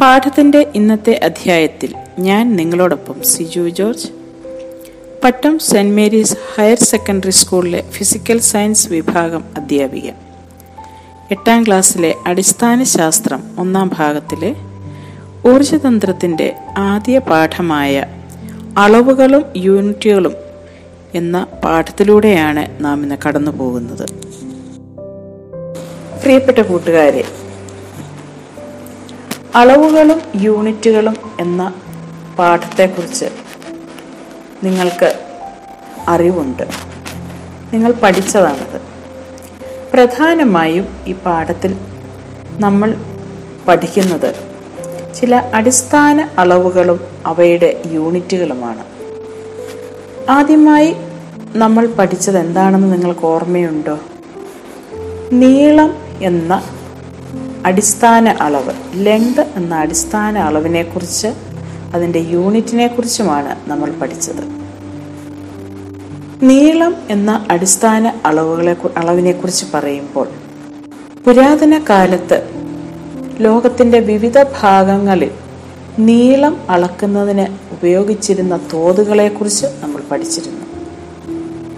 പാഠത്തിന്റെ ഇന്നത്തെ അധ്യായത്തിൽ ഞാൻ നിങ്ങളോടൊപ്പം Siju George. Pattom saint Mary's higher secondary സ്കൂളിലെ ഫിസിക്കൽ സയൻസ് വിഭാഗം അധ്യാപിക. എട്ടാം ക്ലാസ്സിലെ അടിസ്ഥാന ശാസ്ത്രം ഒന്നാം ഭാഗത്തിലെ ഊർജതന്ത്രത്തിന്റെ ആദ്യ പാഠമായ അളവുകളും യൂണിറ്റുകളും എന്ന പാഠത്തിലൂടെയാണ് നാം ഇന്ന് കടന്നു പോകുന്നത് പ്രിയപ്പെട്ട കൂട്ടുകാരെ അളവുകളും യൂണിറ്റുകളും എന്ന പാഠത്തെക്കുറിച്ച് നിങ്ങൾക്ക് അറിവുണ്ട്. നിങ്ങൾ പഠിച്ചതാണത്. പ്രധാനമായും ഈ പാഠത്തിൽ നമ്മൾ പഠിക്കുന്നത് ചില അടിസ്ഥാന അളവുകളും അവയുടെ യൂണിറ്റുകളുമാണ്. ആദ്യമായി നമ്മൾ പഠിച്ചത് എന്താണെന്ന് നിങ്ങൾക്ക് ഓർമ്മയുണ്ടോ? നീളം എന്ന അടിസ്ഥാന അളവ് ലെങ്ത് എന്ന അടിസ്ഥാന അളവിനെക്കുറിച്ച് അതിന്റെ യൂണിറ്റിനെ കുറിച്ചുമാണ് നമ്മൾ പഠിച്ചത്. നീളം എന്ന അടിസ്ഥാന അളവുകളെ അളവിനെക്കുറിച്ച് പറയുമ്പോൾ പുരാതന കാലത്ത് ലോകത്തിന്റെ വിവിധ ഭാഗങ്ങളിൽ നീളം അളക്കുന്നതിന് ഉപയോഗിച്ചിരുന്ന തോതുകളെക്കുറിച്ച് നമ്മൾ പഠിച്ചിരുന്നു.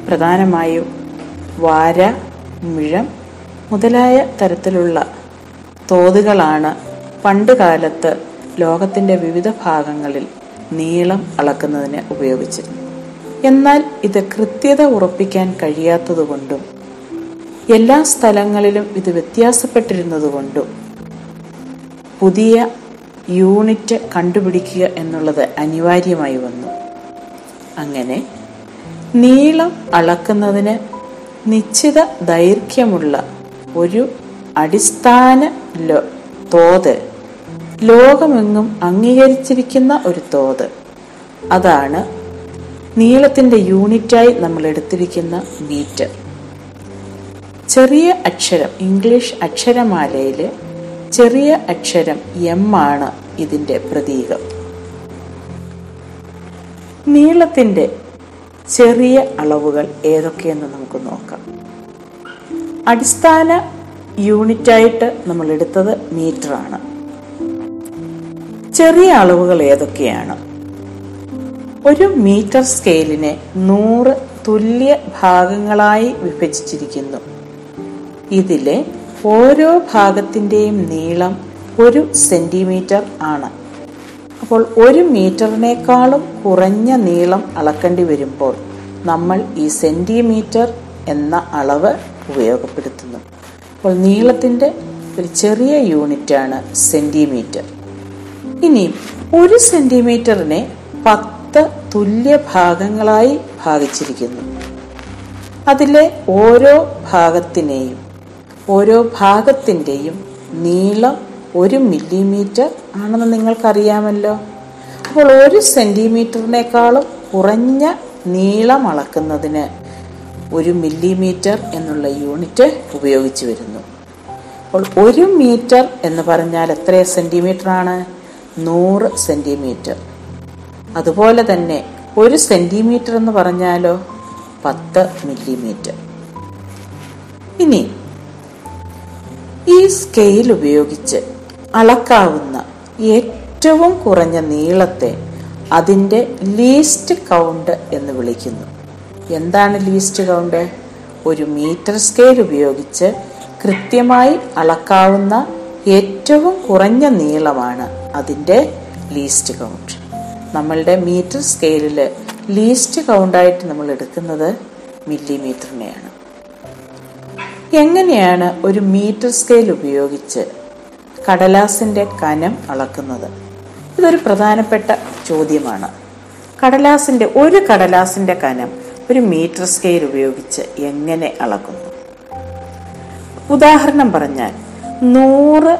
പ്രധാനമായും വാര മുഴം മുതലായ തരത്തിലുള്ള തോതുകളാണ് പണ്ട് കാലത്ത് ലോകത്തിന്റെ വിവിധ ഭാഗങ്ങളിൽ നീളം അളക്കുന്നതിന് ഉപയോഗിച്ചിരുന്നു എന്നാൽ ഇത് കൃത്യത ഉറപ്പിക്കാൻ കഴിയാത്തതുകൊണ്ടും എല്ലാ സ്ഥലങ്ങളിലും ഇത് വ്യത്യാസപ്പെട്ടിരുന്നതുകൊണ്ടും പുതിയ യൂണിറ്റ് കണ്ടുപിടിക്കുക എന്നുള്ളത് അനിവാര്യമായി വന്നു. അങ്ങനെ നീളം അളക്കുന്നതിന് നിശ്ചിത ദൈർഘ്യമുള്ള ഒരു അടിസ്ഥാന തോത്. ലോകമെങ്ങും അംഗീകരിച്ചിരിക്കുന്ന ഒരു തോത്. അതാണ് നീളത്തിന്റെ യൂണിറ്റായി നമ്മൾ എടുത്തിരിക്കുന്ന മീറ്റർ. ചെറിയ അക്ഷരം ഇംഗ്ലീഷ് അക്ഷരമാലയിലെ ചെറിയ അക്ഷരം എം ആണ് ഇതിന്റെ പ്രതീകം. നീളത്തിന്റെ ചെറിയ അളവുകൾ ഏതൊക്കെയെന്ന് നമുക്ക് നോക്കാം. അടിസ്ഥാന യൂണിറ്റായിട്ട് നമ്മൾ എടുത്തത് മീറ്ററാണ്. ചെറിയ അളവുകൾ ഏതൊക്കെയാണ്? ഒരു മീറ്റർ സ്കെയിലിനെ നൂറ് തുല്യ ഭാഗങ്ങളായി വിഭജിച്ചിരിക്കുന്നു. ഇതിലെ ഓരോ ഭാഗത്തിന്റെയും നീളം ഒരു സെന്റിമീറ്റർ ആണ്. അപ്പോൾ ഒരു മീറ്ററിനേക്കാളും കുറഞ്ഞ നീളം അളക്കേണ്ടി വരുമ്പോൾ നമ്മൾ ഈ സെന്റിമീറ്റർ എന്ന അളവ് ഉപയോഗപ്പെടുത്തുന്നു. അപ്പോൾ നീളത്തിന്റെ ഒരു ചെറിയ യൂണിറ്റാണ് സെന്റിമീറ്റർ ഇനി ഒരു സെന്റിമീറ്ററിനെ പത്ത് തുല്യ ഭാഗങ്ങളായി ഭാഗിച്ചിരിക്കുന്നു. അതിലെ ഓരോ ഭാഗത്തിനെയും ഓരോ ഭാഗത്തിന്റെയും നീളം ഒരു മില്ലിമീറ്റർ ആണെന്ന് നിങ്ങൾക്കറിയാമല്ലോ. അപ്പോൾ ഒരു സെന്റിമീറ്ററിനേക്കാളും കുറഞ്ഞ നീളം അളക്കുന്നതിന് ഒരു മില്ലിമീറ്റർ എന്നുള്ള യൂണിറ്റ് ഉപയോഗിച്ച് വരുന്നു. അപ്പോൾ ഒരു മീറ്റർ എന്ന് പറഞ്ഞാൽ എത്ര സെന്റിമീറ്റർ ആണ് നൂറ് സെന്റിമീറ്റർ അതുപോലെ തന്നെ ഒരു സെന്റിമീറ്റർ എന്ന് പറഞ്ഞാലോ? പത്ത് മില്ലിമീറ്റർ. ഇനി ഈ സ്കെയിൽ ഉപയോഗിച്ച് അളക്കാവുന്ന ഏറ്റവും കുറഞ്ഞ നീളത്തെ അതിന്റെ ലീസ്റ്റ് കൗണ്ട് എന്ന് വിളിക്കുന്നു. എന്താണ് ലീസ്റ്റ് കൗണ്ട് ഒരു മീറ്റർ സ്കെയിൽ ഉപയോഗിച്ച് കൃത്യമായി അളക്കാവുന്ന ഏറ്റവും കുറഞ്ഞ നീളമാണ് അതിന്റെ ലീസ്റ്റ് കൗണ്ട് നമ്മളുടെ മീറ്റർ സ്കെയിലിൽ ലീസ്റ്റ് കൗണ്ടായിട്ട് നമ്മൾ എടുക്കുന്നത് മില്ലിമീറ്ററിനെയാണ് എങ്ങനെയാണ് ഒരു മീറ്റർ സ്കെയിൽ ഉപയോഗിച്ച് കടലാസിന്റെ കനം അളക്കുന്നത്? ഇതൊരു പ്രധാനപ്പെട്ട ചോദ്യമാണ്. കടലാസിന്റെ ഒരു കടലാസിന്റെ കനം ഒരു മീറ്റർ സ്കെയിൽ ഉപയോഗിച്ച് എങ്ങനെ അളക്കുന്നു? ഉദാഹരണം പറഞ്ഞാൽ നൂറ്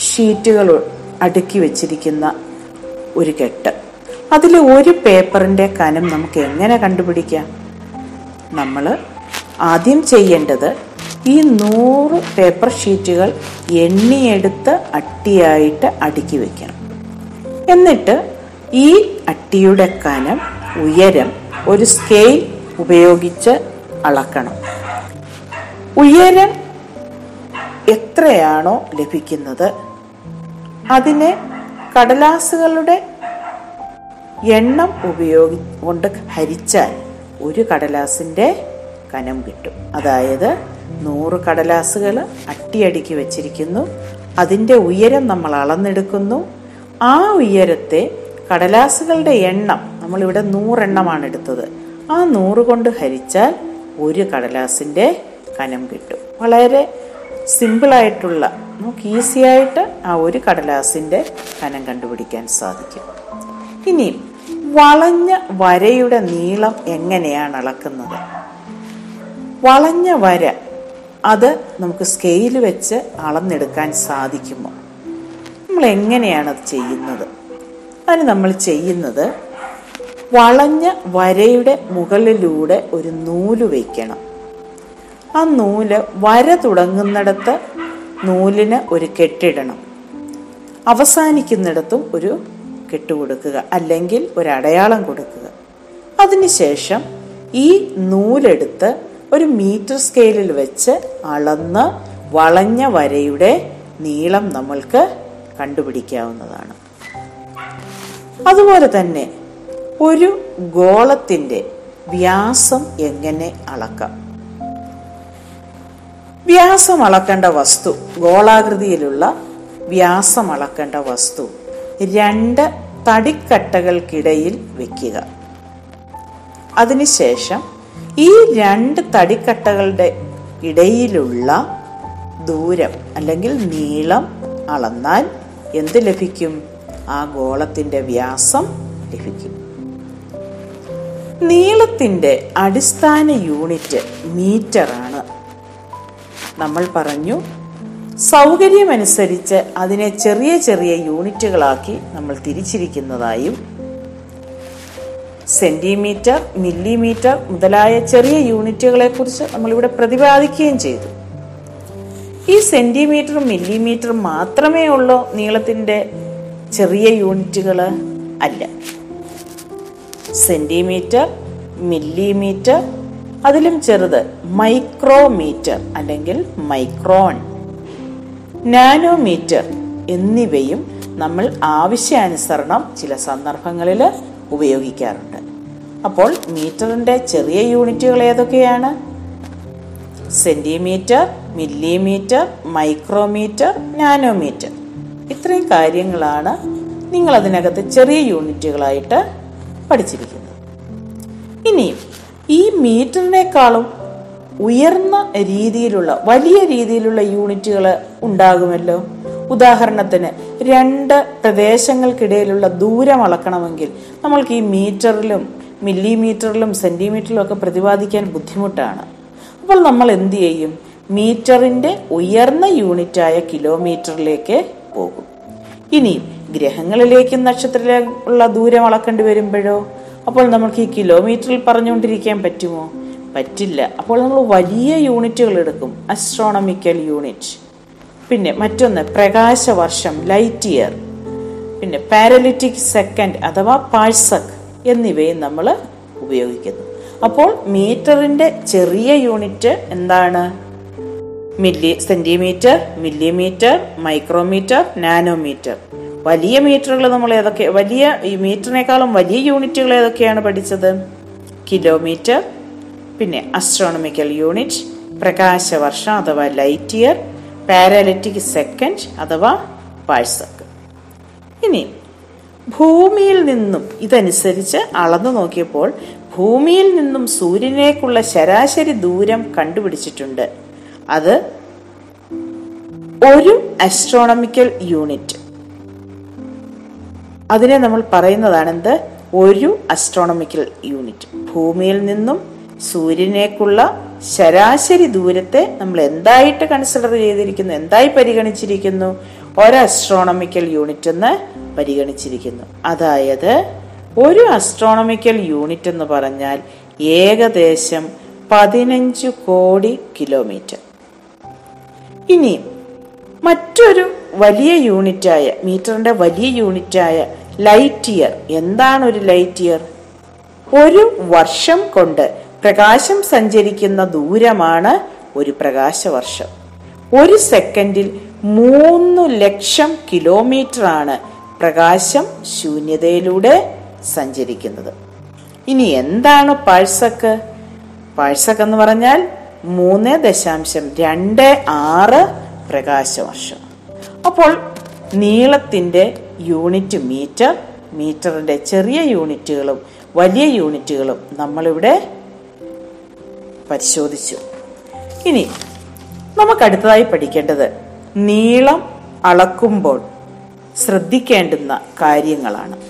ഷീറ്റുകൾ അടുക്കി വെച്ചിരിക്കുന്ന ഒരു കെട്ട്. അതിൽ ഒരു പേപ്പറിന്റെ കനം നമുക്ക് എങ്ങനെ കണ്ടുപിടിക്കാം? നമ്മൾ ആദ്യം ചെയ്യേണ്ടത് ഈ നൂറ് പേപ്പർ ഷീറ്റുകൾ എണ്ണിയെടുത്ത് അട്ടിയായിട്ട് അടുക്കി വയ്ക്കണം എന്നിട്ട് ഈ അട്ടിയുടെ കനം ഉയരം ഒരു സ്കെയിൽ ഉപയോഗിച്ച് അളക്കണം. ഉയരം എത്രയാണോ ലഭിക്കുന്നത് അതിനെ കടലാസുകളുടെ എണ്ണം ഉപയോഗി കൊണ്ട് ഹരിച്ചാൽ ഒരു കടലാസിന്റെ കനം കിട്ടും. അതായത് നൂറ് കടലാസുകൾ അട്ടിയടുക്കി വെച്ചിരിക്കുന്നു അതിന്റെ ഉയരം നമ്മൾ അളന്നെടുക്കുന്നു ആ ഉയരത്തെ കടലാസുകളുടെ എണ്ണം നമ്മളിവിടെ നൂറെണ്ണമാണ് എടുത്തത്. ആ നൂറ് കൊണ്ട് ഹരിച്ചാൽ ഒരു കടലാസിന്റെ കനം കിട്ടും. വളരെ സിമ്പിളായിട്ടുള്ള നമുക്ക് ഈസി ആയിട്ട് ആ ഒരു കടലാസിന്റെ കനം കണ്ടുപിടിക്കാൻ സാധിക്കും. ഇനി വളഞ്ഞ വരയുടെ നീളം എങ്ങനെയാണ് അളക്കുന്നത്? വളഞ്ഞ വര അത് നമുക്ക് സ്കെയിൽ വെച്ച് അളന്നെടുക്കാൻ സാധിക്കുമോ? നമ്മൾ എങ്ങനെയാണ് അത് ചെയ്യുന്നത്? അതിന് നമ്മൾ ചെയ്യുന്നത് വളഞ്ഞ വരയുടെ മുകളിലൂടെ ഒരു നൂൽ വയ്ക്കണം ആ നൂൽ വര തുടങ്ങുന്നിടത്ത് നൂലിന് ഒരു കെട്ടിടണം. അവസാനിക്കുന്നിടത്തും ഒരു കെട്ട് കൊടുക്കുക അല്ലെങ്കിൽ ഒരു അടയാളം കൊടുക്കുക. അതിനുശേഷം ഈ നൂലെടുത്ത് ഒരു മീറ്റർ സ്കെയിലിൽ വെച്ച് അളന്ന് വളഞ്ഞ വരയുടെ നീളം നമ്മൾക്ക് കണ്ടുപിടിക്കാവുന്നതാണ്. അതുപോലെ തന്നെ ഒരു ഗോളത്തിന്റെ വ്യാസം എങ്ങനെ അളക്കാം? വ്യാസം അളക്കേണ്ട വസ്തു ഗോളാകൃതിയിലുള്ള വ്യാസം അളക്കേണ്ട വസ്തു രണ്ട് തടിക്കട്ടകൾക്കിടയിൽ വെക്കുക. അതിനുശേഷം ഈ രണ്ട് തടിക്കട്ടകളുടെ ഇടയിലുള്ള ദൂരം അല്ലെങ്കിൽ നീളം അളന്നാൽ എന്ത് ലഭിക്കും? ആ ഗോളത്തിന്റെ വ്യാസം ലഭിക്കും. നീളത്തിന്റെ അടിസ്ഥാന യൂണിറ്റ് മീറ്ററാണ്. നമ്മൾ പറഞ്ഞു സൗകര്യമനുസരിച്ച് അതിനെ ചെറിയ ചെറിയ യൂണിറ്റുകളാക്കി നമ്മൾ തിരിച്ചിരിക്കുന്നതായും സെന്റിമീറ്റർ മില്ലിമീറ്റർ മുതലായ ചെറിയ യൂണിറ്റുകളെക്കുറിച്ച് നമ്മളിവിടെ പ്രതിപാദിക്കുകയും ചെയ്തു. ഈ സെന്റിമീറ്ററും മില്ലിമീറ്ററും മാത്രമേ ഉള്ളൂ നീളത്തിന്റെ ചെറിയ യൂണിറ്റുകൾ അല്ല. സെന്റിമീറ്റർ മില്ലിമീറ്റർ അതിലും ചെറുത് മൈക്രോമീറ്റർ അല്ലെങ്കിൽ മൈക്രോൺ. നാനോമീറ്റർ എന്നിവയും നമ്മൾ ആവശ്യാനുസരണം ചില സന്ദർഭങ്ങളിൽ ഉപയോഗിക്കാറുണ്ട്. അപ്പോൾ മീറ്ററിന്റെ ചെറിയ യൂണിറ്റുകൾ ഏതൊക്കെയാണ്? Centimetre millimetre micrometre nanometre. ഇത്രയും കാര്യങ്ങളാണ് നിങ്ങൾ അതിനകത്ത് ചെറിയ യൂണിറ്റുകളായിട്ട് പഠിച്ചിരിക്കുന്നത്. ഇനിയും ഈ മീറ്ററിനേക്കാളും ഉയർന്ന രീതിയിലുള്ള വലിയ രീതിയിലുള്ള യൂണിറ്റുകൾ ഉണ്ടാകുമല്ലോ? ഉദാഹരണത്തിന് രണ്ട് പ്രദേശങ്ങൾക്കിടയിലുള്ള ദൂരം അളക്കണമെങ്കിൽ നമ്മൾക്ക് ഈ മീറ്ററിലും മില്ലിമീറ്ററിലും സെന്റിമീറ്ററിലും ഒക്കെ പ്രതിപാദിക്കാൻ ബുദ്ധിമുട്ടാണ്. അപ്പോൾ നമ്മൾ എന്ത് ചെയ്യും? മീറ്ററിന്റെ ഉയർന്ന യൂണിറ്റായ കിലോമീറ്ററിലേക്ക് പോകും. ഇനി ഗ്രഹങ്ങളിലേക്കും നക്ഷത്രത്തിലേക്കുള്ള ദൂരം അളക്കേണ്ടി വരുമ്പോഴോ? അപ്പോൾ നമുക്ക് ഈ കിലോമീറ്ററിൽ പറഞ്ഞുകൊണ്ടിരിക്കാൻ പറ്റുമോ? പറ്റില്ല. അപ്പോൾ നമ്മൾ വലിയ യൂണിറ്റുകൾ എടുക്കും. അസ്ട്രോണമിക്കൽ യൂണിറ്റ് പിന്നെ മറ്റൊന്ന് പ്രകാശവർഷം ലൈറ്റ് ഇയർ പിന്നെ പാരലിറ്റിക് സെക്കൻഡ് അഥവാ പാഴ്സക് എന്നിവയും നമ്മൾ ഉപയോഗിക്കുന്നു. അപ്പോൾ മീറ്ററിന്റെ ചെറിയ യൂണിറ്റ് എന്താണ്? Milli centimetre millimetre micrometre nanometre. വലിയ മീറ്ററുകൾ നമ്മൾ ഏതൊക്കെ വലിയ ഈ മീറ്ററിനേക്കാളും വലിയ യൂണിറ്റുകൾ ഏതൊക്കെയാണ് പഠിച്ചത്? കിലോമീറ്റർ പിന്നെ അസ്ട്രോണമിക്കൽ യൂണിറ്റ് പ്രകാശവർഷം അഥവാ ലൈറ്റ് ഇയർ പാരാലിറ്റിക് സെക്കൻഡ് അഥവാ പാഴ്സക്ക് ഇനി ഭൂമിയിൽ നിന്നും ഇതനുസരിച്ച് അളന്നു നോക്കിയപ്പോൾ ഭൂമിയിൽ നിന്നും സൂര്യനേക്കുള്ള ശരാശരി ദൂരം കണ്ടുപിടിച്ചിട്ടുണ്ട്. അത് ഒരു അസ്ട്രോണമിക്കൽ യൂണിറ്റ് അതിനെ നമ്മൾ പറയുന്നതാണ് എന്ത് ഒരു അസ്ട്രോണമിക്കൽ യൂണിറ്റ് ഭൂമിയിൽ നിന്നും സൂര്യനേക്കുള്ള ശരാശരി ദൂരത്തെ നമ്മൾ എന്തായിട്ട് കൺസിഡർ ചെയ്തിരിക്കുന്നു? എന്തായി പരിഗണിച്ചിരിക്കുന്നു? ഒരു അസ്ട്രോണമിക്കൽ യൂണിറ്റ് എന്ന് പരിഗണിച്ചിരിക്കുന്നു. അതായത് ഒരു അസ്ട്രോണമിക്കൽ യൂണിറ്റ് എന്ന് പറഞ്ഞാൽ ഏകദേശം പതിനഞ്ച് കോടി കിലോമീറ്റർ ഇനി മറ്റൊരു വലിയ യൂണിറ്റായ മീറ്ററിന്റെ വലിയ യൂണിറ്റായ ലൈറ്റ് ഇയർ. എന്താണ് ഒരു ലൈറ്റ് ഇയർ? ഒരു വർഷം കൊണ്ട് പ്രകാശം സഞ്ചരിക്കുന്ന ദൂരമാണ് ഒരു പ്രകാശവർഷം. ഒരു സെക്കൻഡിൽ മൂന്ന് ലക്ഷം കിലോമീറ്റർ ആണ് പ്രകാശം ശൂന്യതയിലൂടെ സഞ്ചരിക്കുന്നത്. ഇനി എന്താണ് പാഴ്സക്ക്? പാഴ്സക്ക് എന്ന് പറഞ്ഞാൽ മൂന്ന് ദശാംശം രണ്ട് ആറ് പ്രകാശവർഷം. അപ്പോൾ നീളത്തിന്റെ യൂണിറ്റ് മീറ്റർ മീറ്ററിന്റെ ചെറിയ യൂണിറ്റുകളും വലിയ യൂണിറ്റുകളും നമ്മളിവിടെ പരിശോധിച്ചു. ഇനി നമുക്ക് അടുത്തതായി പഠിക്കേണ്ടത് നീളം അളക്കുമ്പോൾ ശ്രദ്ധിക്കേണ്ടുന്ന കാര്യങ്ങളാണ്.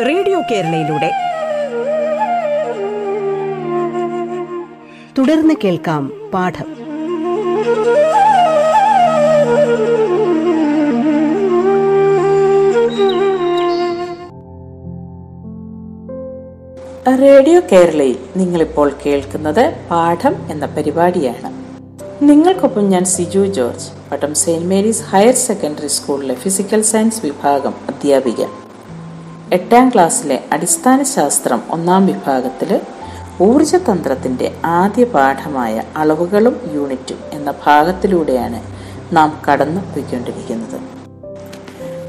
റേഡിയോ കേരളയിലൂടെ. തുടർന്ന് കേൾക്കാം പാഠം. റേഡിയോ കേരളയിൽ നിങ്ങളിപ്പോൾ കേൾക്കുന്നത് പാഠം എന്ന പരിപാടിയാണ്. നിങ്ങൾക്കൊപ്പം ഞാൻ Siju George Pattom saint Mary's higher secondary സ്കൂളിലെ ഫിസിക്കൽ സയൻസ് വിഭാഗം അധ്യാപിക. എട്ടാം ക്ലാസ്സിലെ അടിസ്ഥാന ശാസ്ത്രം ഒന്നാം വിഭാഗത്തിൽ ഊർജതന്ത്രത്തിന്റെ ആദ്യ പാഠമായ അളവുകളും യൂണിറ്റും എന്ന ഭാഗത്തിലൂടെയാണ് നാം കടന്നു പോയിക്കൊണ്ടിരിക്കുന്നത്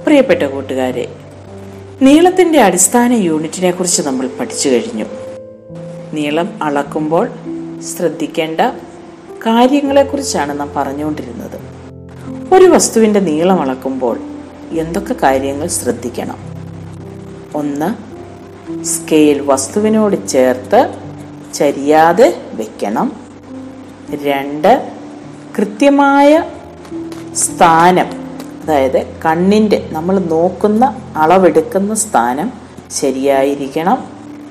പ്രിയപ്പെട്ട കൂട്ടുകാരെ നീളത്തിന്റെ അടിസ്ഥാന യൂണിറ്റിനെ കുറിച്ച് നമ്മൾ പഠിച്ചു കഴിഞ്ഞു. നീളം അളക്കുമ്പോൾ ശ്രദ്ധിക്കേണ്ട കാര്യങ്ങളെക്കുറിച്ചാണ് നാം പറഞ്ഞുകൊണ്ടിരുന്നത്. ഒരു വസ്തുവിന്റെ നീളം അളക്കുമ്പോൾ എന്തൊക്കെ കാര്യങ്ങൾ ശ്രദ്ധിക്കണം? ഒന്ന്. സ്കെയിൽ വസ്തുവിനോട് ചേർത്ത് ചരിയാതെ വെക്കണം. രണ്ട്. കൃത്യമായ സ്ഥാനം അതായത് കണ്ണിന്റെ നമ്മൾ നോക്കുന്ന അളവെടുക്കുന്ന സ്ഥാനം ശരിയായിരിക്കണം.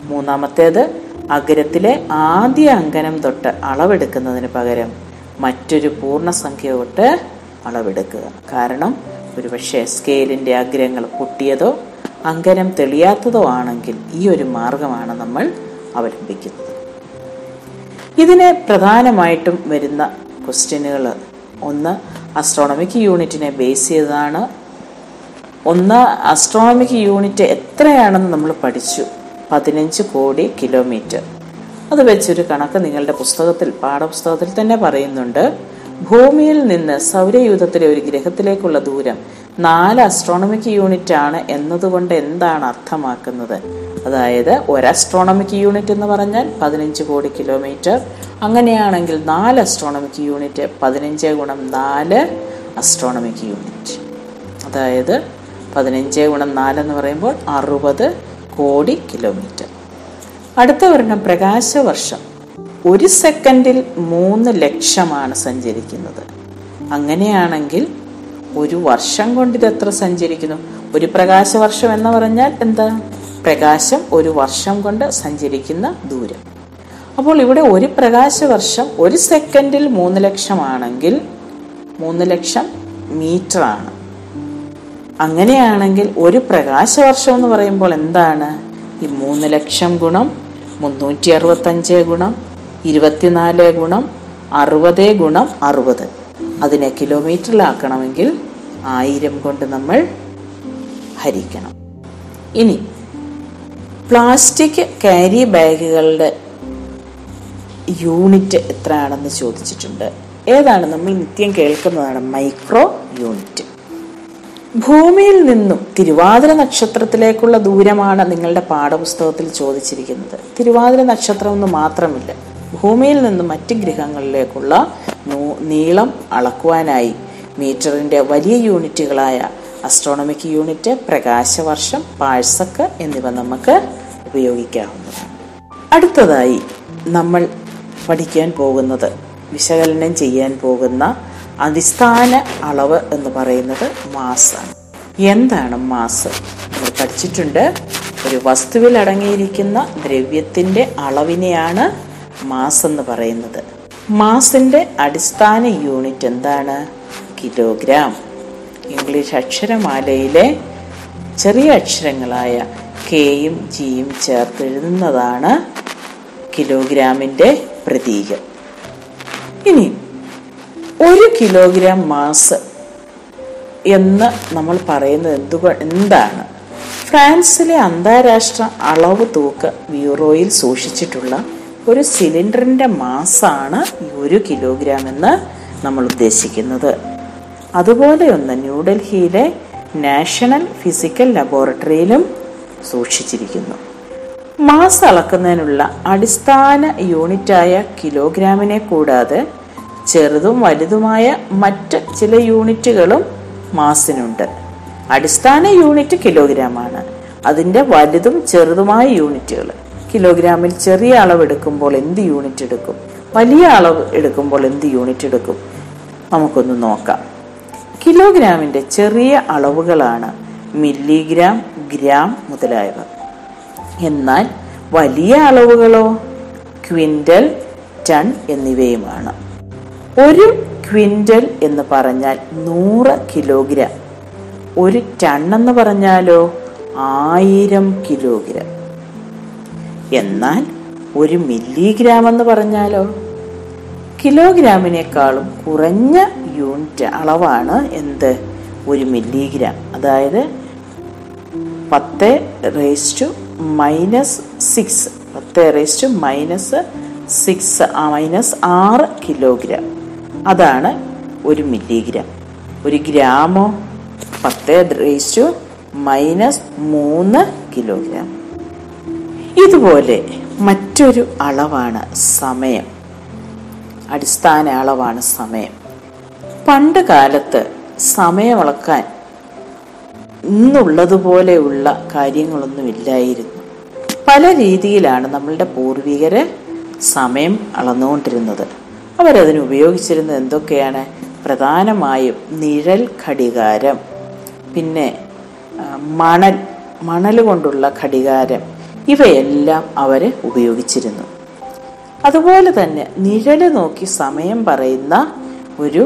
മൂന്നാമത്തേത് അഗ്രത്തിലെ ആദ്യ അങ്കനം തൊട്ട് അളവെടുക്കുന്നതിന് പകരം മറ്റൊരു പൂർണസംഖ്യ തൊട്ട് അളവെടുക്കുക. കാരണം ഒരുപക്ഷെ സ്കെയിലിന്റെ അഗ്രങ്ങൾ പൊട്ടിയതോ അങ്കനം തെളിയാത്തതോ ആണെങ്കിൽ ഈ ഒരു മാർഗമാണ് നമ്മൾ അവലംബിക്കുന്നത്. ഇതിന് പ്രധാനമായിട്ടും വരുന്ന ക്വസ്റ്റ്യനുകൾ ഒന്ന് അസ്ട്രോണമിക് യൂണിറ്റിനെ ബേസ് ചെയ്തതാണ്. ഒന്ന് അസ്ട്രോണമിക് യൂണിറ്റ് എത്രയാണെന്ന് നമ്മൾ പഠിച്ചു. പതിനഞ്ച് കോടി കിലോമീറ്റർ അത് വെച്ചൊരു കണക്ക് നിങ്ങളുടെ പുസ്തകത്തിൽ പാഠപുസ്തകത്തിൽ തന്നെ പറയുന്നുണ്ട്. ഭൂമിയിൽ നിന്ന് സൗരയൂഥത്തിലെ ഒരു ഗ്രഹത്തിലേക്കുള്ള ദൂരം നാല് അസ്ട്രോണമിക് യൂണിറ്റ് ആണ് എന്നതുകൊണ്ട് എന്താണ് അർത്ഥമാക്കുന്നത്? അതായത് ഒരു അസ്ട്രോണമിക് യൂണിറ്റ് എന്ന് പറഞ്ഞാൽ പതിനഞ്ച് കോടി കിലോമീറ്റർ അങ്ങനെയാണെങ്കിൽ നാല് അസ്ട്രോണമിക് യൂണിറ്റ് പതിനഞ്ച് ഗുണം നാല് അസ്ട്രോണമിക് യൂണിറ്റ് അതായത് പതിനഞ്ച് ഗുണം നാല് എന്ന് പറയുമ്പോൾ അറുപത് കോടി കിലോമീറ്റർ അടുത്ത ഒരെണ്ണം പ്രകാശവർഷം. ഒരു സെക്കൻഡിൽ മൂന്ന് ലക്ഷമാണ് സഞ്ചരിക്കുന്നത്. അങ്ങനെയാണെങ്കിൽ ഒരു വർഷം കൊണ്ട് ഇത് എത്ര സഞ്ചരിക്കുന്നു? ഒരു പ്രകാശവർഷം എന്ന് പറഞ്ഞാൽ എന്താ? പ്രകാശം ഒരു വർഷം കൊണ്ട് സഞ്ചരിക്കുന്ന ദൂരം. അപ്പോൾ ഇവിടെ ഒരു പ്രകാശവർഷം ഒരു സെക്കൻഡിൽ മൂന്ന് ലക്ഷമാണെങ്കിൽ മൂന്ന് ലക്ഷം മീറ്റർ ആണ്. അങ്ങനെയാണെങ്കിൽ ഒരു പ്രകാശവർഷം എന്ന് പറയുമ്പോൾ എന്താണ്? ഈ മൂന്ന് ലക്ഷം ഗുണം മുന്നൂറ്റി അറുപത്തഞ്ച് ഗുണം ഇരുപത്തിനാല് ഗുണം അറുപത് ഗുണം അറുപത്. അതിനെ കിലോമീറ്ററിലാക്കണമെങ്കിൽ ആയിരം കൊണ്ട് നമ്മൾ ഹരിക്കണം. ഇനി പ്ലാസ്റ്റിക് ക്യാരി ബാഗുകളുടെ യൂണിറ്റ് എത്രയാണെന്ന് ചോദിച്ചിട്ടുണ്ട്. ഏതാണ് നമ്മൾ നിത്യം കേൾക്കുന്നതാണ്? Micro unit. ഭൂമിയിൽ നിന്നും തിരുവാതിര നക്ഷത്രത്തിലേക്കുള്ള ദൂരമാണ് നിങ്ങളുടെ പാഠപുസ്തകത്തിൽ ചോദിച്ചിരിക്കുന്നത്. തിരുവാതിര നക്ഷത്രം ഒന്നും മാത്രമില്ല ഭൂമിയിൽ നിന്നും മറ്റ് ഗ്രഹങ്ങളിലേക്കുള്ള നീളം അളക്കുവാനായി മീറ്ററിന്റെ വലിയ യൂണിറ്റുകളായ അസ്ട്രോണമിക് യൂണിറ്റ് പ്രകാശവർഷം പാഴ്സക്ക് എന്നിവ നമുക്ക് ഉപയോഗിക്കാവുന്നതാണ്. അടുത്തതായി നമ്മൾ പഠിക്കാൻ പോകുന്നത് വിശകലനം ചെയ്യാൻ പോകുന്ന അടിസ്ഥാന അളവ് എന്ന് പറയുന്നത് മാസാണ് എന്താണ് മാസ് നമ്മൾ പഠിച്ചിട്ടുണ്ട് ഒരു വസ്തുവിൽ അടങ്ങിയിരിക്കുന്ന ദ്രവ്യത്തിന്റെ അളവിനെയാണ് മാസ് എന്ന് പറയുന്നത്. മാസിന്റെ അടിസ്ഥാന യൂണിറ്റ് എന്താണ്? കിലോഗ്രാം. ഇംഗ്ലീഷ് അക്ഷരമാലയിലെ ചെറിയ അക്ഷരങ്ങളായ കെയും ജിയും ചേർത്ത് എഴുതുന്നതാണ് കിലോഗ്രാമിന്റെ പ്രതീകം. ഇനി ഒരു കിലോഗ്രാം മാസ് എന്ന് നമ്മൾ പറയുന്നത് എന്തുകൊ എന്താണ്? ഫ്രാൻസിലെ അന്താരാഷ്ട്ര അളവ് തൂക്ക് ബ്യൂറോയിൽ സൂക്ഷിച്ചിട്ടുള്ള ഒരു സിലിണ്ടറിന്റെ മാസാണ് ഈ ഒരു കിലോഗ്രാം എന്ന് നമ്മൾ ഉദ്ദേശിക്കുന്നത്. അതുപോലെ ഒന്ന് ന്യൂഡൽഹിയിലെ നാഷണൽ ഫിസിക്കൽ ലബോറട്ടറിയിലും സൂക്ഷിച്ചിരിക്കുന്നു. മാസ് അളക്കുന്നതിനുള്ള അടിസ്ഥാന യൂണിറ്റായ കിലോഗ്രാമിനെ കൂടാതെ ചെറുതും വലുതുമായ മറ്റ് ചില യൂണിറ്റുകളും മാസിനുണ്ട്. അടിസ്ഥാന യൂണിറ്റ് കിലോഗ്രാമാണ്. അതിന്റെ വലുതും ചെറുതുമായ യൂണിറ്റുകൾ. കിലോഗ്രാമിൽ ചെറിയ അളവ് എടുക്കുമ്പോൾ എന്ത് യൂണിറ്റ് എടുക്കും? വലിയ അളവ് എടുക്കുമ്പോൾ എന്ത് യൂണിറ്റ് എടുക്കും? നമുക്കൊന്ന് നോക്കാം. കിലോഗ്രാമിന്റെ ചെറിയ അളവുകളാണ് മില്ലിഗ്രാം ഗ്രാം മുതലായവ. എന്നാൽ വലിയ അളവുകളോ ക്വിന്റൽ ടൺ എന്നിവയുമാണ്. ഒരു ക്വിന്റൽ എന്ന് പറഞ്ഞാൽ നൂറ് കിലോഗ്രാം. ഒരു ടൺ എന്ന് പറഞ്ഞാലോ ആയിരം കിലോഗ്രാം. എന്നാൽ ഒരു മില്ലിഗ്രാം എന്ന് പറഞ്ഞാലോ? കിലോഗ്രാമിനേക്കാളും കുറഞ്ഞ യൂണിറ്റ് അളവാണ് എന്ത്? ഒരു മില്ലിഗ്രാം. അതായത് പത്ത് റേസ് ടു മൈനസ് സിക്സ് പത്ത് raise to minus six minus ആറ് കിലോഗ്രാം അതാണ് ഒരു മില്ലിഗ്രാം. ഒരു ഗ്രാമോ? പത്ത് റേസ് ടു മൈനസ് മൂന്ന് കിലോഗ്രാം ഇതുപോലെ മറ്റൊരു അളവാണ് സമയം. അടിസ്ഥാന അളവാണ് സമയം. പണ്ട് കാലത്ത് സമയമളക്കാൻ ഇന്നുള്ളതുപോലെയുള്ള കാര്യങ്ങളൊന്നും ഇല്ലായിരുന്നു. പല രീതിയിലാണ് നമ്മളുടെ പൂർവികര് സമയം അളന്നുകൊണ്ടിരുന്നത്. അവരതിന് ഉപയോഗിച്ചിരുന്നത് എന്തൊക്കെയാണ്? പ്രധാനമായും നിഴൽ ഘടികാരം പിന്നെ മണൽ മണൽ കൊണ്ടുള്ള ഘടികാരം ഇവയെല്ലാം അവർ ഉപയോഗിച്ചിരുന്നു. അതുപോലെ തന്നെ നിഴൽ നോക്കി സമയം പറയുന്ന ഒരു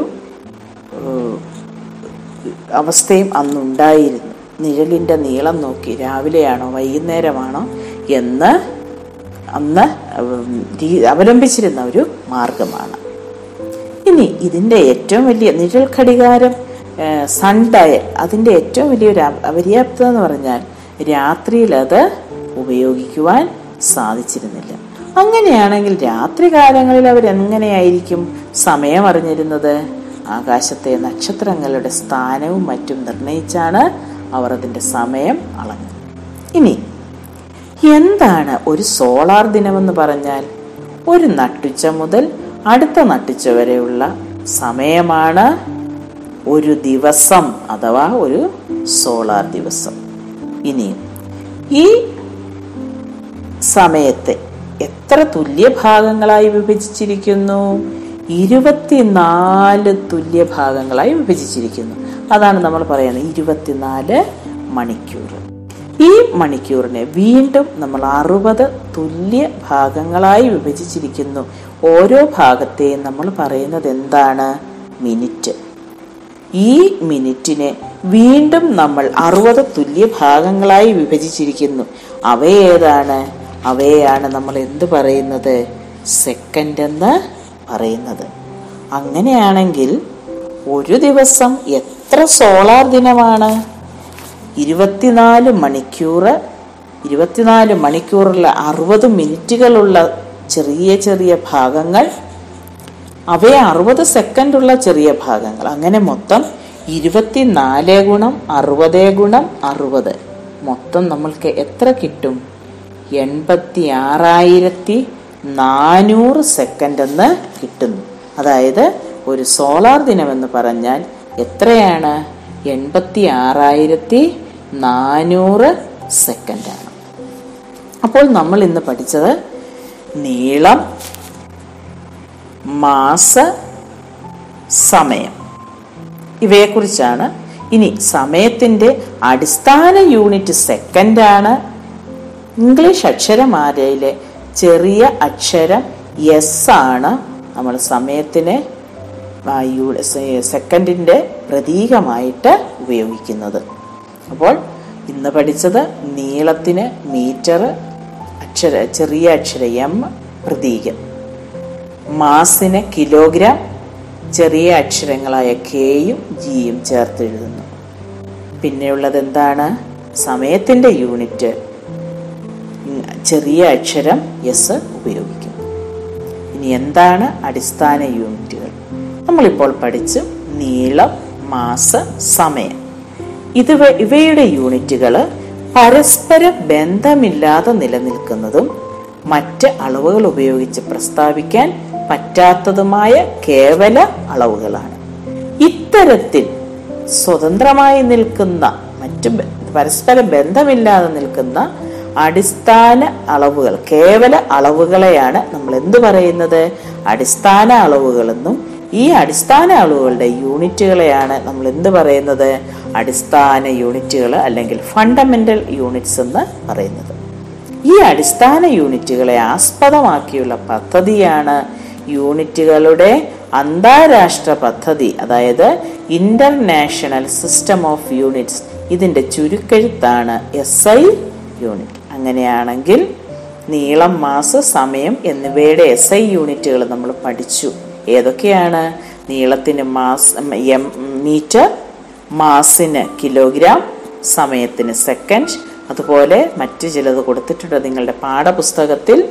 അവസ്ഥയും അന്നുണ്ടായിരുന്നു. നിഴലിന്റെ നീളം നോക്കി രാവിലെയാണോ വൈകുന്നേരമാണോ എന്ന് അന്ന് അവലംബിച്ചിരുന്ന ഒരു മാർഗമാണ്. ഇനി ഇതിന്റെ ഏറ്റവും വലിയ നിഴൽ ഘടികാരം സൺ ഡയൽ അതിന്റെ ഏറ്റവും വലിയൊരു അപ- അപര്യാപ്തത എന്ന് പറഞ്ഞാൽ രാത്രിയിൽ അത് ഉപയോഗിക്കുവാൻ സാധിച്ചിരുന്നില്ല. അങ്ങനെയാണെങ്കിൽ രാത്രി കാലങ്ങളിൽ അവരെങ്ങനെയായിരിക്കും സമയം അറിഞ്ഞിരുന്നത്? ആകാശത്തെ നക്ഷത്രങ്ങളുടെ സ്ഥാനവും മറ്റും നിർണയിച്ചാണ് അവർ അതിന്റെ സമയം അളന്നത് ഇനി എന്താണ് ഒരു സോളാർ ദിനമെന്ന് പറഞ്ഞാൽ? ഒരു നട്ടുച്ച മുതൽ അടുത്ത നട്ടുച്ച വരെയുള്ള സമയമാണ് ഒരു ദിവസം അഥവാ ഒരു സോളാർ ദിവസം. ഇനി ഈ സമയത്തെ എത്ര തുല്യ ഭാഗങ്ങളായി വിഭജിച്ചിരിക്കുന്നു? ഇരുപത്തിനാല് തുല്യ ഭാഗങ്ങളായി വിഭജിച്ചിരിക്കുന്നു. അതാണ് നമ്മൾ പറയുന്നത് ഇരുപത്തിനാല് മണിക്കൂർ ഈ മണിക്കൂറിനെ വീണ്ടും നമ്മൾ അറുപത് തുല്യ ഭാഗങ്ങളായി വിഭജിച്ചിരിക്കുന്നു. ഓരോ ഭാഗത്തെയും നമ്മൾ പറയുന്നത് എന്താണ്? മിനിറ്റ്. ഈ മിനിറ്റിനെ വീണ്ടും നമ്മൾ അറുപത് തുല്യ ഭാഗങ്ങളായി വിഭജിച്ചിരിക്കുന്നു. അവയേതാണ് അവയാണ് നമ്മൾ എന്ത് പറയുന്നത്? സെക്കൻഡ് എന്ന് പറയുന്നത്. അങ്ങനെയാണെങ്കിൽ ഒരു ദിവസം എത്ര സോളാർ ദിനമാണ്? ഇരുപത്തിനാല് മണിക്കൂർ ഇരുപത്തിനാല് മണിക്കൂറുള്ള അറുപത് മിനിറ്റുകളുള്ള ചെറിയ ചെറിയ ഭാഗങ്ങൾ അവയെ അറുപത് സെക്കൻഡുള്ള ചെറിയ ഭാഗങ്ങൾ. അങ്ങനെ മൊത്തം ഇരുപത്തിനാല് ഗുണം അറുപത് ഗുണം അറുപത്. മൊത്തം നമ്മൾക്ക് എത്ര കിട്ടും? എൺപത്തി ആറായിരത്തി നാനൂറ് സെക്കൻഡ് എന്ന് കിട്ടുന്നു. അതായത് ഒരു സോളാർ ദിനം എന്ന് പറഞ്ഞാൽ എത്രയാണ്? എൺപത്തി ആറായിരത്തി നാനൂറ് സെക്കൻഡാണ് അപ്പോൾ നമ്മൾ ഇന്ന് പഠിച്ചത് നീളം മാസ സമയം. ഇവയെക്കുറിച്ചാണ്. ഇനി സമയത്തിന്റെ അടിസ്ഥാന യൂണിറ്റ് സെക്കൻഡാണ് ഇംഗ്ലീഷ് അക്ഷരമാലയിലെ ചെറിയ അക്ഷരം എസ് ആണ്. നമ്മൾ സമയത്തിനെ സെക്കൻഡിന്റെ പ്രതീകമായിട്ട് ഉപയോഗിക്കുന്നത്. അപ്പോൾ ഇന്ന് പഠിച്ചത് നീളത്തിന് മീറ്റർ അക്ഷര ചെറിയ അക്ഷര എം പ്രതീകം. മാസിന് കിലോഗ്രാം ചെറിയ അക്ഷരങ്ങളായ കെയും ജിയും ചേർത്ത് എഴുതുന്നു. പിന്നെയുള്ളത് എന്താണ്? സമയത്തിന്റെ യൂണിറ്റ് ചെറിയ അക്ഷരം എസ് ഉപയോഗിക്കുന്നു. ഇനി എന്താണ് അടിസ്ഥാന യൂണിറ്റുകൾ? നമ്മളിപ്പോൾ പഠിച്ചു നീളം മാസ സമയം. ഇത് ഇവയുടെ യൂണിറ്റുകൾ പരസ്പര ബന്ധമില്ലാതെ നിലനിൽക്കുന്നതും മറ്റ് അളവുകൾ ഉപയോഗിച്ച് പ്രസ്താവിക്കാൻ പറ്റാത്തതുമായ കേവല അളവുകളാണ്. ഇത്തരത്തിൽ സ്വതന്ത്രമായി നിൽക്കുന്ന മറ്റ് പരസ്പര ബന്ധമില്ലാതെ നിൽക്കുന്ന അടിസ്ഥാന അളവുകൾ കേവല അളവുകളെയാണ് നമ്മൾ എന്ത് പറയുന്നത്? അടിസ്ഥാന അളവുകളെന്നും ഈ അടിസ്ഥാന അളവുകളുടെ യൂണിറ്റുകളെയാണ് നമ്മൾ എന്ത് പറയുന്നത്? അടിസ്ഥാന യൂണിറ്റുകൾ അല്ലെങ്കിൽ ഫണ്ടമെന്റൽ യൂണിറ്റ്സ് എന്ന് പറയുന്നത്. ഈ അടിസ്ഥാന യൂണിറ്റുകളെ ആസ്പദമാക്കിയുള്ള പദ്ധതിയാണ് യൂണിറ്റുകളുടെ അന്താരാഷ്ട്ര പദ്ധതി അതായത് ഇന്റർനാഷണൽ സിസ്റ്റം ഓഫ് യൂണിറ്റ്സ് ഇതിന്റെ ചുരുക്കെഴുത്താണ് എസ് ഐ യൂണിറ്റ് അങ്ങനെയാണെങ്കിൽ നീളം മാസ സമയം എന്നിവയുടെ എസ് ഐ യൂണിറ്റുകൾ നമ്മൾ പഠിച്ചു. ഏതൊക്കെയാണ്? നീളത്തിന് മാസ് എം മീറ്റർ മാസിന് കിലോഗ്രാം സമയത്തിന് സെക്കൻഡ്. അതുപോലെ മറ്റു ചിലത് കൊടുത്തിട്ടുണ്ട് നിങ്ങളുടെ പാഠപുസ്തകത്തിൽ.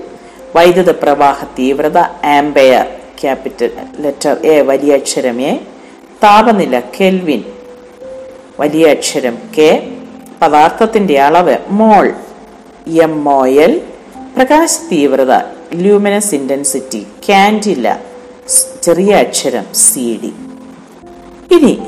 വൈദ്യുത പ്രവാഹ തീവ്രത ആംബെയർ ക്യാപിറ്റൽ ലെറ്റർ എ വലിയ അക്ഷരം എ. താപനില കെൽവിൻ വലിയ അക്ഷരം കെ. പദാർത്ഥത്തിന്റെ അളവ് മോൾ. എം ഒ എൽ പ്രകാശ തീവ്രത ലൂമിനസ് ഇന്റൻസിറ്റി കാൻഡില ചെറിയ അക്ഷരം സി ഡി ഇനി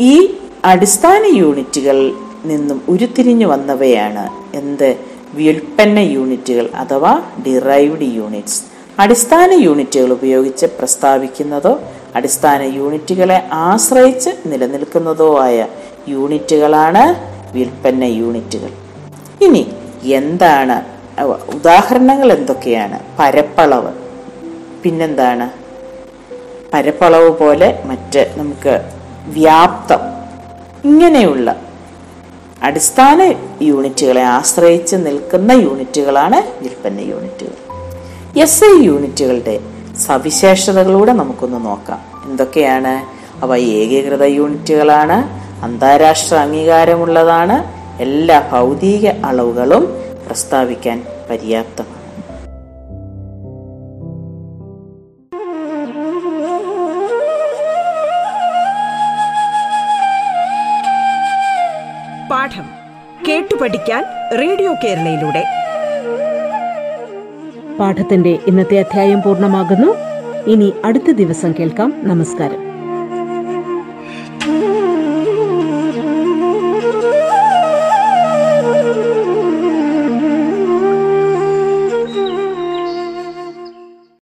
ഈ അടിസ്ഥാന യൂണിറ്റുകളിൽ നിന്നും ഉരുത്തിരിഞ്ഞു വന്നവയാണ് എന്ത്? വ്യുൽപ്പന്ന യൂണിറ്റുകൾ അഥവാ ഡിറൈവ്ഡ് യൂണിറ്റ്സ് അടിസ്ഥാന യൂണിറ്റുകൾ ഉപയോഗിച്ച് പ്രസ്താവിക്കുന്നതോ അടിസ്ഥാന യൂണിറ്റുകളെ ആശ്രയിച്ച് നിലനിൽക്കുന്നതോ ആയ യൂണിറ്റുകളാണ് വ്യുൽപ്പന്ന യൂണിറ്റുകൾ. ഇനി എന്താണ്? ഉദാഹരണങ്ങൾ എന്തൊക്കെയാണ്? പരപ്പളവ്. പിന്നെന്താണ്? പരപ്പളവ് പോലെ മറ്റ് നമുക്ക് വ്യാപ്തം. ഇങ്ങനെയുള്ള അടിസ്ഥാന യൂണിറ്റുകളെ ആശ്രയിച്ച് നിൽക്കുന്ന യൂണിറ്റുകളാണ് വിൽപ്പന യൂണിറ്റുകൾ. എസ് ഐ യൂണിറ്റുകളുടെ സവിശേഷതകളൂടെ നമുക്കൊന്ന് നോക്കാം. എന്തൊക്കെയാണ്? അവ ഏകീകൃത യൂണിറ്റുകളാണ് അന്താരാഷ്ട്ര അംഗീകാരമുള്ളതാണ് എല്ലാ ഭൗതിക അളവുകളും പ്രസ്താവിക്കാൻ പര്യാപ്തമാണ് പാഠം കേട്ടു പഠിക്കാൻ റേഡിയോ കേരളയിലൂടെ. പാഠത്തിന്റെ ഇന്നത്തെ അധ്യായം പൂർണമാകുന്നു. ഇനി അടുത്ത ദിവസം കേൾക്കാം. നമസ്കാരം.